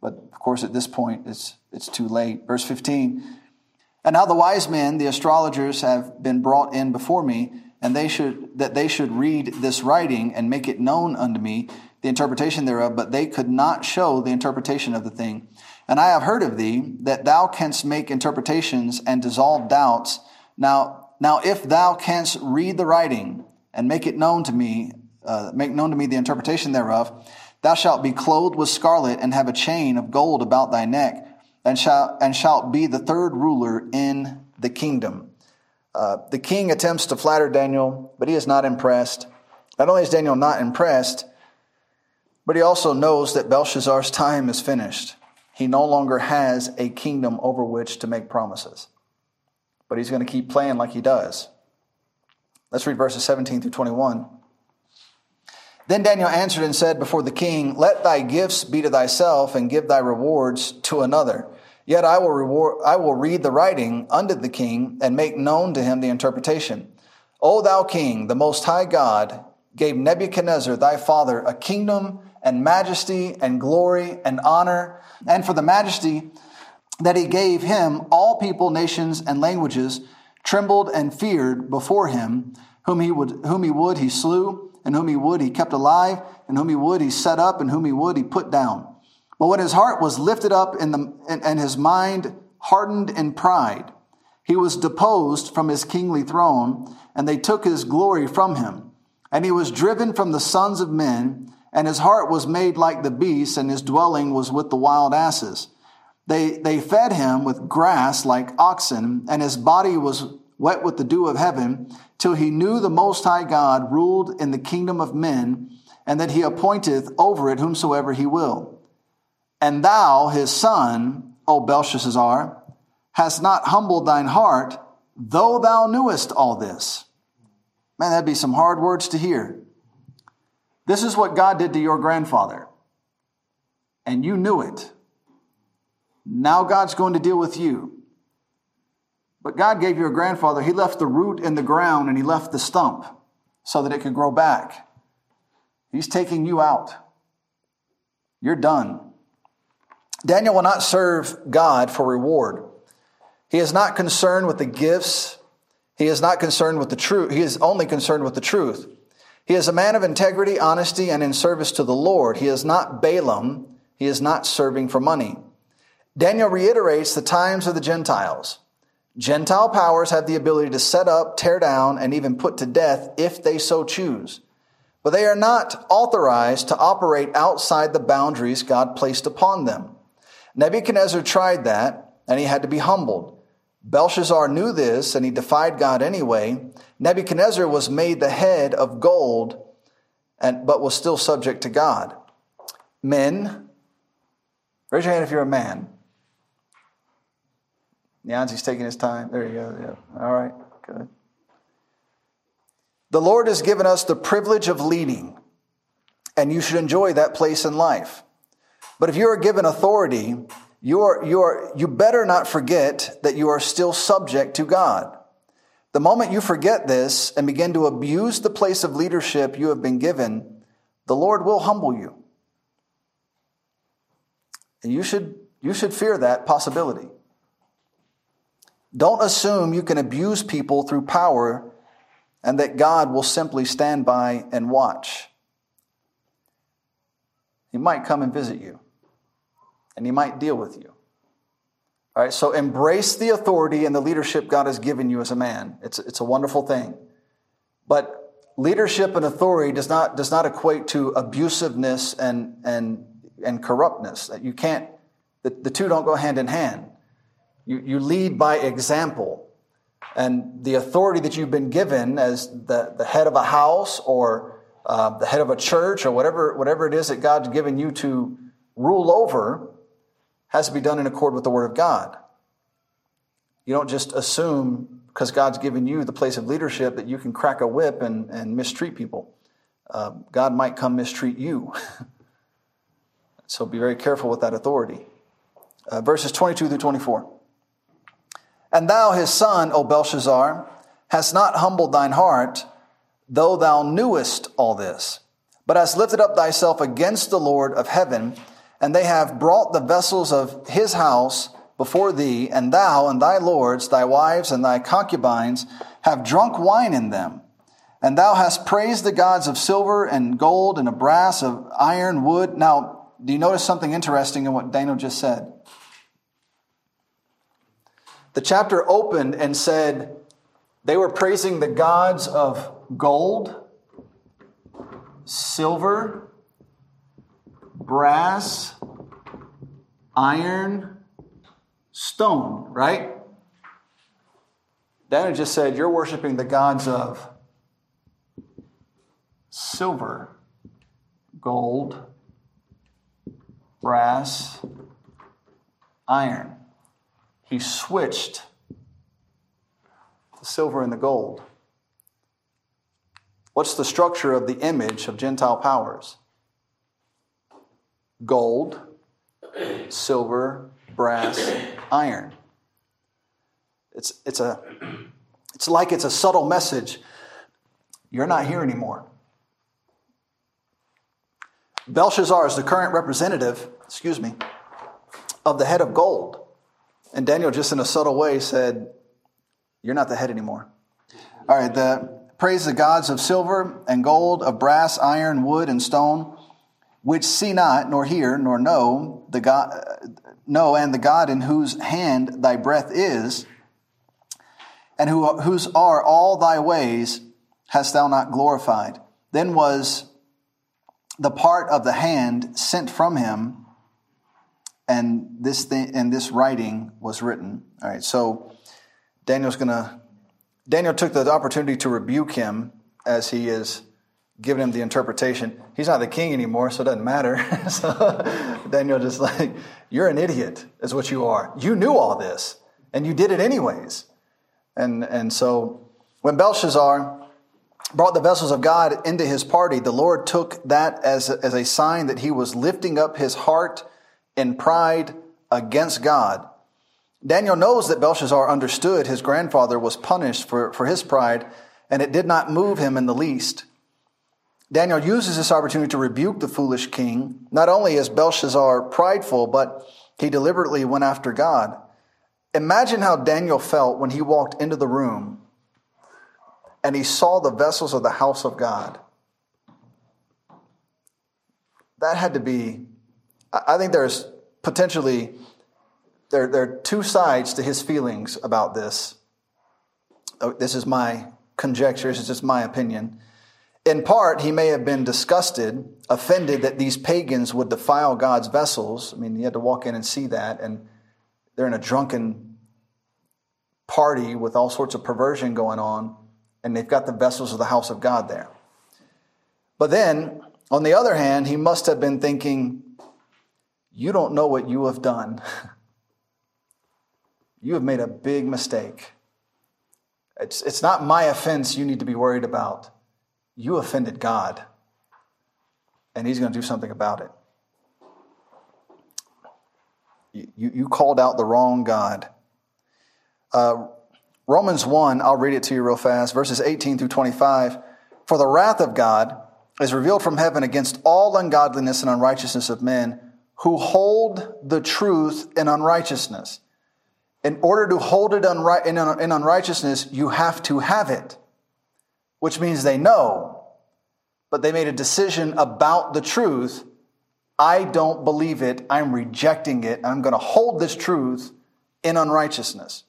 But of course, at this point, it's, it's too late. Verse 15 And now the wise men, the astrologers, have been brought in before me and they should that they should read this writing and make it known unto me the interpretation thereof but they could not show the interpretation of the thing and i have heard of thee that thou canst make interpretations and dissolve doubts now now if thou canst read the writing and make it known to me uh, make known to me the interpretation thereof thou shalt be clothed with scarlet and have a chain of gold about thy neck and shalt and shalt be the third ruler in the kingdom uh, the king attempts to flatter Daniel, but he is not impressed. Not only is Daniel not impressed, but he also knows that Belshazzar's time is finished. He no longer has a kingdom over which to make promises. But he's going to keep playing like he does. Let's read verses 17 through 21. Then Daniel answered and said before the king, Let thy gifts be to thyself, and give thy rewards to another. Yet I will reward, I will read the writing unto the king and make known to him the interpretation. O thou king, the most high God, gave Nebuchadnezzar thy father a kingdom and majesty and glory and honor, and for the majesty that he gave him, all people, nations, and languages trembled and feared before him, whom he would, whom he would he slew, and whom he would he kept alive, and whom he would he set up, and whom he would he put down. But when his heart was lifted up in the, and his mind hardened in pride, he was deposed from his kingly throne, and they took his glory from him. And he was driven from the sons of men, and his heart was made like the beasts, and his dwelling was with the wild asses. They, they fed him with grass like oxen, and his body was wet with the dew of heaven, till he knew the Most High God ruled in the kingdom of men, and that he appointeth over it whomsoever he will. And thou, his son, O Belshazzar, hast not humbled thine heart, though thou knewest all this. Man, that'd be some hard words to hear. This is what God did to your grandfather, and you knew it. Now God's going to deal with you. But God gave your grandfather, He left the root in the ground and He left the stump so that it could grow back. He's taking you out. You're done. Daniel will not serve God for reward. He is not concerned with the gifts. He is not concerned with the truth. He is only concerned with the truth. He is a man of integrity, honesty, and in service to the Lord. He is not Balaam. He is not serving for money. Daniel reiterates the times of the Gentiles. Gentile powers have the ability to set up, tear down, and even put to death if they so choose. But they are not authorized to operate outside the boundaries God placed upon them. Nebuchadnezzar tried that, and he had to be humbled. Belshazzar knew this, and he defied God anyway. Nebuchadnezzar was made the head of gold, and, but was still subject to God. Men, raise your hand if you're a man. Yanzi's taking his time. There you go. Yeah. All right. Good. The Lord has given us the privilege of leading, and you should enjoy that place in life. But if you are given authority, you, are, you, are, you better not forget that you are still subject to God. The moment you forget this and begin to abuse the place of leadership you have been given, the Lord will humble you. And you should, you should fear that possibility. Don't assume you can abuse people through power and that God will simply stand by and watch. He might come and visit you, and He might deal with you. All right, so embrace the authority and the leadership God has given you as a man. It's, it's a wonderful thing. But leadership and authority does not, does not equate to abusiveness and, and, and corruptness. You can't, the, the two don't go hand in hand. You, you lead by example. And the authority that you've been given as the, the head of a house or uh, the head of a church or whatever, whatever it is that God's given you to rule over has to be done in accord with the Word of God. You don't just assume because God's given you the place of leadership that you can crack a whip and, and mistreat people. Uh, God might come mistreat you. so be very careful with that authority. Uh, verses 22 through 24. And thou, his son, O Belshazzar, hast not humbled thine heart, though thou knewest all this, but hast lifted up thyself against the Lord of heaven, and they have brought the vessels of his house before thee, and thou and thy lords, thy wives and thy concubines, have drunk wine in them. And thou hast praised the gods of silver and gold and of brass, of iron, wood. Now, do you notice something interesting in what Daniel just said? The chapter opened and said they were praising the gods of gold, silver, brass, iron, stone, right? It just said you're worshiping the gods of silver, gold, brass, iron he switched the silver and the gold. What's the structure of the image of Gentile powers? Gold, silver, brass, iron. It's, it's, a, it's like it's a subtle message. You're not here anymore. Belshazzar is the current representative, excuse me, of the head of gold. And Daniel, just in a subtle way, said, You're not the head anymore. All right, the praise the gods of silver and gold, of brass, iron, wood, and stone, which see not, nor hear, nor know the God know, and the God in whose hand thy breath is, and who, whose are all thy ways, hast thou not glorified. Then was the part of the hand sent from him and this thing and this writing was written. All right, so Daniel's gonna Daniel took the opportunity to rebuke him as he is giving him the interpretation. He's not the king anymore, so it doesn't matter. so Daniel just like, you're an idiot, is what you are. You knew all this, and you did it anyways. And and so when Belshazzar brought the vessels of God into his party, the Lord took that as a, as a sign that he was lifting up his heart in pride against God. Daniel knows that Belshazzar understood his grandfather was punished for, for his pride, and it did not move him in the least. Daniel uses this opportunity to rebuke the foolish king. Not only is Belshazzar prideful, but He deliberately went after God. Imagine how Daniel felt when he walked into the room and he saw the vessels of the house of God. That had to be, I think there's potentially, there, there are two sides to his feelings about this. Oh, this is my conjecture, this is just my opinion. In part, he may have been disgusted, offended that these pagans would defile God's vessels. I mean, he had to walk in and see that, and they're in a drunken party with all sorts of perversion going on, and they've got the vessels of the house of God there. But then, on the other hand, he must have been thinking, You don't know what you have done. you have made a big mistake. It's, it's not my offense you need to be worried about. You offended God, and He's going to do something about it. You, you called out the wrong God. Uh, Romans 1, I'll read it to you real fast, verses 18 through 25. For the wrath of God is revealed from heaven against all ungodliness and unrighteousness of men who hold the truth in unrighteousness. In order to hold it in unrighteousness, you have to have it, which means they know, but they made a decision about the truth. I don't believe it. I'm rejecting it. I'm going to hold this truth in unrighteousness.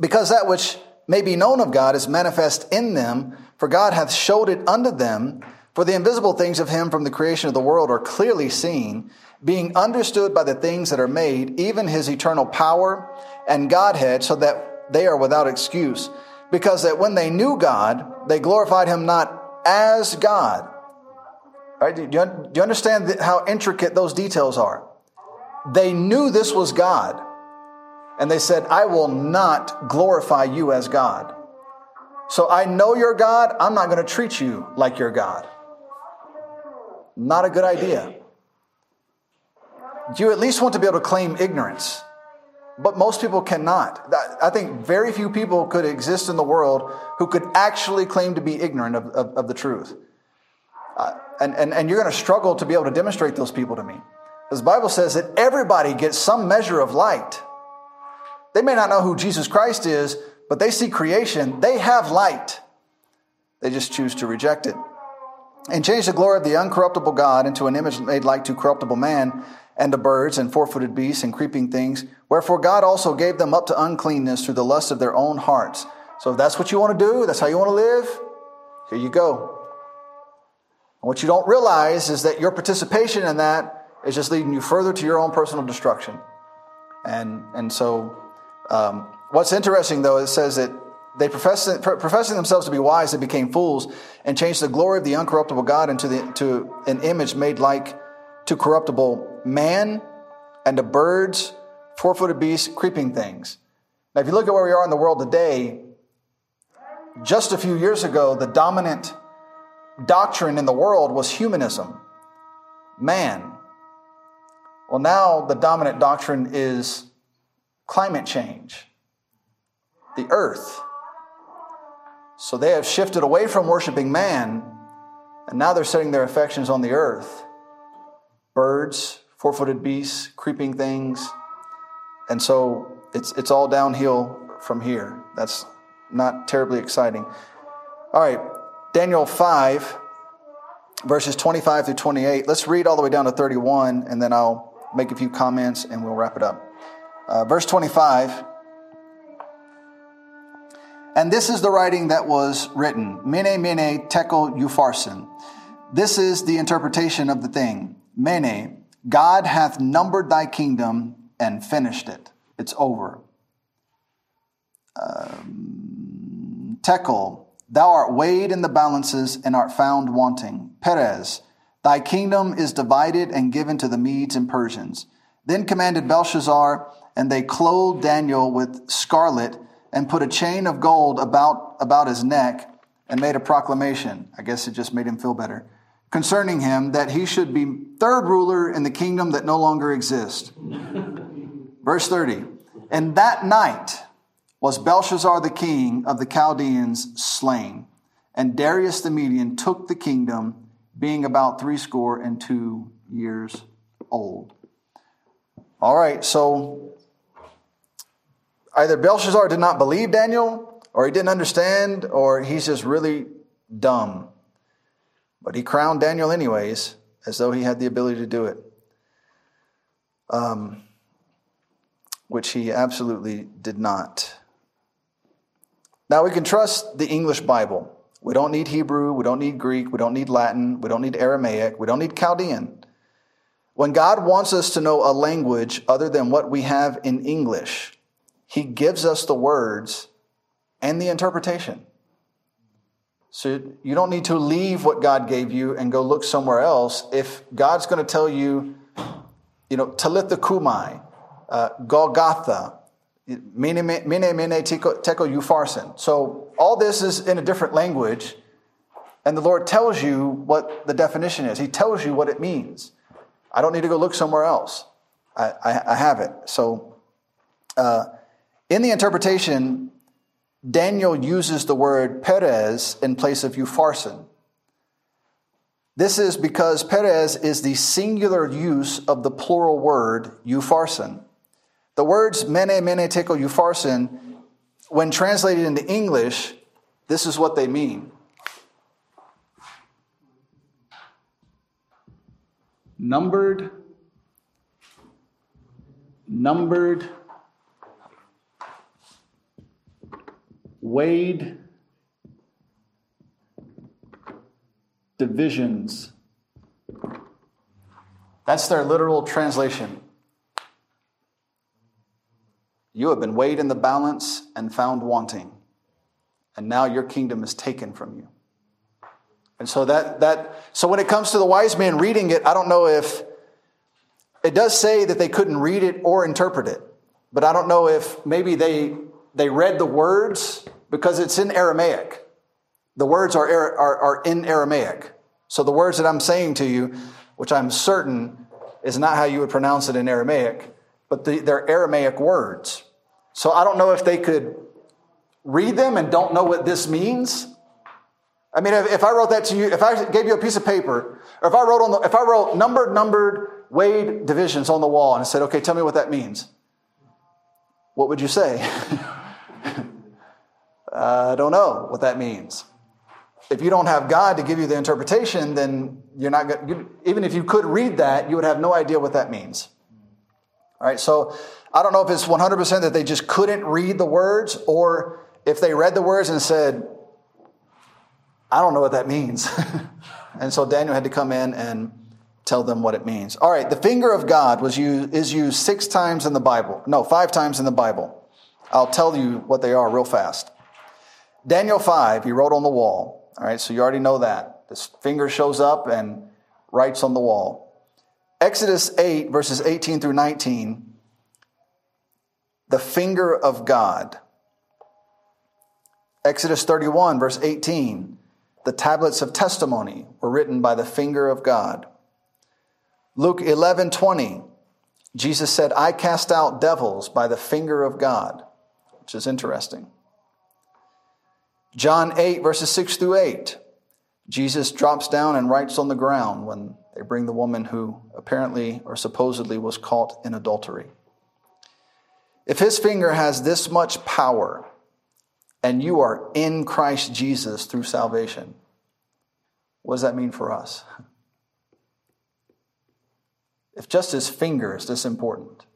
Because that which may be known of God is manifest in them, for God hath showed it unto them. For the invisible things of him from the creation of the world are clearly seen being understood by the things that are made, even his eternal power and Godhead, so that they are without excuse. Because that when they knew God, they glorified him not as God. Right? Do, you, do you understand how intricate those details are? They knew this was God, and they said, I will not glorify you as God. So I know you're God, I'm not going to treat you like you're God. Not a good idea you at least want to be able to claim ignorance. But most people cannot. I think very few people could exist in the world who could actually claim to be ignorant of, of, of the truth. Uh, and, and, and you're going to struggle to be able to demonstrate those people to me. Because the Bible says that everybody gets some measure of light. They may not know who Jesus Christ is, but they see creation. They have light. They just choose to reject it. And change the glory of the uncorruptible God into an image made like to corruptible man and to birds and four footed beasts and creeping things. Wherefore God also gave them up to uncleanness through the lust of their own hearts. So if that's what you want to do, that's how you want to live, here you go. And what you don't realize is that your participation in that is just leading you further to your own personal destruction. And, and so, um, what's interesting though, it says that they professing, professing themselves to be wise, they became fools and changed the glory of the uncorruptible God into the, to an image made like to corruptible man and to birds, four footed beasts, creeping things. Now, if you look at where we are in the world today, just a few years ago, the dominant doctrine in the world was humanism, man. Well, now the dominant doctrine is climate change, the earth. So they have shifted away from worshiping man, and now they're setting their affections on the earth birds, four footed beasts, creeping things. And so it's, it's all downhill from here. That's not terribly exciting. All right, Daniel 5, verses 25 through 28. Let's read all the way down to 31, and then I'll make a few comments and we'll wrap it up. Uh, verse 25. And this is the writing that was written Mene, Mene, Tekel, Upharsin. This is the interpretation of the thing. Mene, God hath numbered thy kingdom and finished it. It's over. Um, Tekel, thou art weighed in the balances and art found wanting. Peres, thy kingdom is divided and given to the Medes and Persians. Then commanded Belshazzar, and they clothed Daniel with scarlet and put a chain of gold about, about his neck and made a proclamation. I guess it just made him feel better concerning him that he should be third ruler in the kingdom that no longer exists. Verse 30 And that night was Belshazzar the king of the Chaldeans slain, and Darius the Median took the kingdom, being about threescore and two years old. All right, so either Belshazzar did not believe Daniel, or he didn't understand, or he's just really dumb. But he crowned Daniel anyways, as though he had the ability to do it, um, which he absolutely did not. Now we can trust the English Bible. We don't need Hebrew, we don't need Greek, we don't need Latin, we don't need Aramaic, we don't need Chaldean. When God wants us to know a language other than what we have in English, He gives us the words and the interpretation. So you don't need to leave what God gave you and go look somewhere else. If God's going to tell you, you know, Talitha Cumi, uh, Golgotha, Mene Mene Tekel Upharsin. So all this is in a different language, and the Lord tells you what the definition is. He tells you what it means. I don't need to go look somewhere else. I, I, I have it. So uh, in the interpretation, Daniel uses the word Peres in place of Upharsin. This is because Peres is the singular use of the plural word Upharsin. The words mene, mene, tekel, upharsin, when translated into English, this is what they mean. Numbered, numbered, weighed, divisions. That's their literal translation. You have been weighed in the balance and found wanting, and now your kingdom is taken from you. And so that that so when it comes to the wise men reading it, I don't know if it does say that they couldn't read it or interpret it, but I don't know if maybe they they read the words because it's in Aramaic. The words are, are, are in Aramaic. So the words that I'm saying to you, which I'm certain is not how you would pronounce it in Aramaic, but the, they're Aramaic words. So I don't know if they could read them and don't know what this means. I mean, if, if I wrote that to you, if I gave you a piece of paper, or if I wrote on the, if I wrote numbered, numbered, weighed divisions on the wall and said, okay, tell me what that means. What would you say? I don't know what that means. If you don't have God to give you the interpretation, then you're not going even if you could read that, you would have no idea what that means. All right, so I don't know if it's 100% that they just couldn't read the words or if they read the words and said, I don't know what that means. and so Daniel had to come in and tell them what it means. All right, the finger of God was used, is used six times in the Bible. No, five times in the Bible. I'll tell you what they are real fast. Daniel 5, he wrote on the wall. All right, so you already know that. This finger shows up and writes on the wall. Exodus 8, verses 18 through 19, the finger of God. Exodus 31, verse 18, the tablets of testimony were written by the finger of God. Luke 11, 20, Jesus said, I cast out devils by the finger of God, which is interesting. John 8, verses 6 through 8, Jesus drops down and writes on the ground when they bring the woman who apparently or supposedly was caught in adultery. If his finger has this much power and you are in Christ Jesus through salvation, what does that mean for us? If just his finger is this important,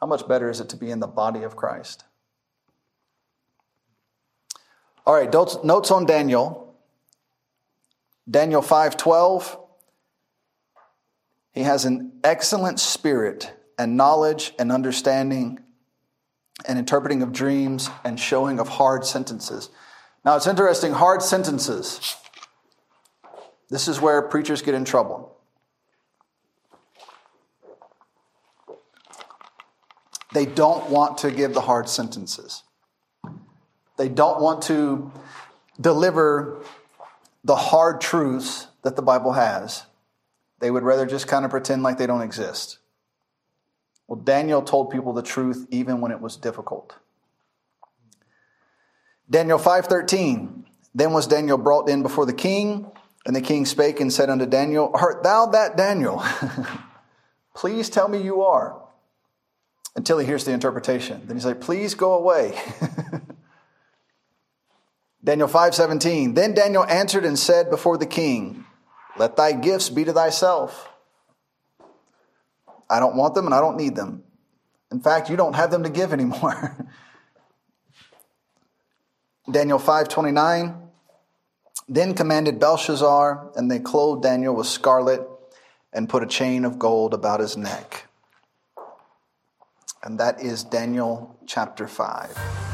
how much better is it to be in the body of Christ? All right, notes on Daniel. Daniel 5:12 He has an excellent spirit and knowledge and understanding and interpreting of dreams and showing of hard sentences. Now, it's interesting, hard sentences. This is where preachers get in trouble. They don't want to give the hard sentences. They don't want to deliver the hard truths that the Bible has. They would rather just kind of pretend like they don't exist. Well, Daniel told people the truth even when it was difficult. Daniel 5:13 Then was Daniel brought in before the king, and the king spake and said unto Daniel, Art thou that Daniel, Please tell me you are. Until he hears the interpretation. Then he say, Please go away. Daniel 5:17 Then Daniel answered and said before the king, Let thy gifts be to thyself. I don't want them and I don't need them. In fact, you don't have them to give anymore. Daniel 5:29 Then commanded Belshazzar and they clothed Daniel with scarlet and put a chain of gold about his neck. And that is Daniel chapter 5.